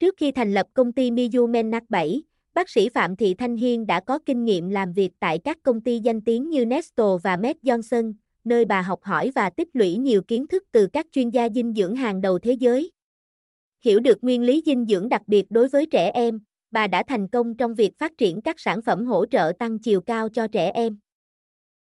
Trước khi thành lập công ty Miu Menac 7, bác sĩ Phạm Thị Thanh Hiên đã có kinh nghiệm làm việc tại các công ty danh tiếng như Nestle và Med Johnson, nơi bà học hỏi và tích lũy nhiều kiến thức từ các chuyên gia dinh dưỡng hàng đầu thế giới. Hiểu được nguyên lý dinh dưỡng đặc biệt đối với trẻ em, bà đã thành công trong việc phát triển các sản phẩm hỗ trợ tăng chiều cao cho trẻ em.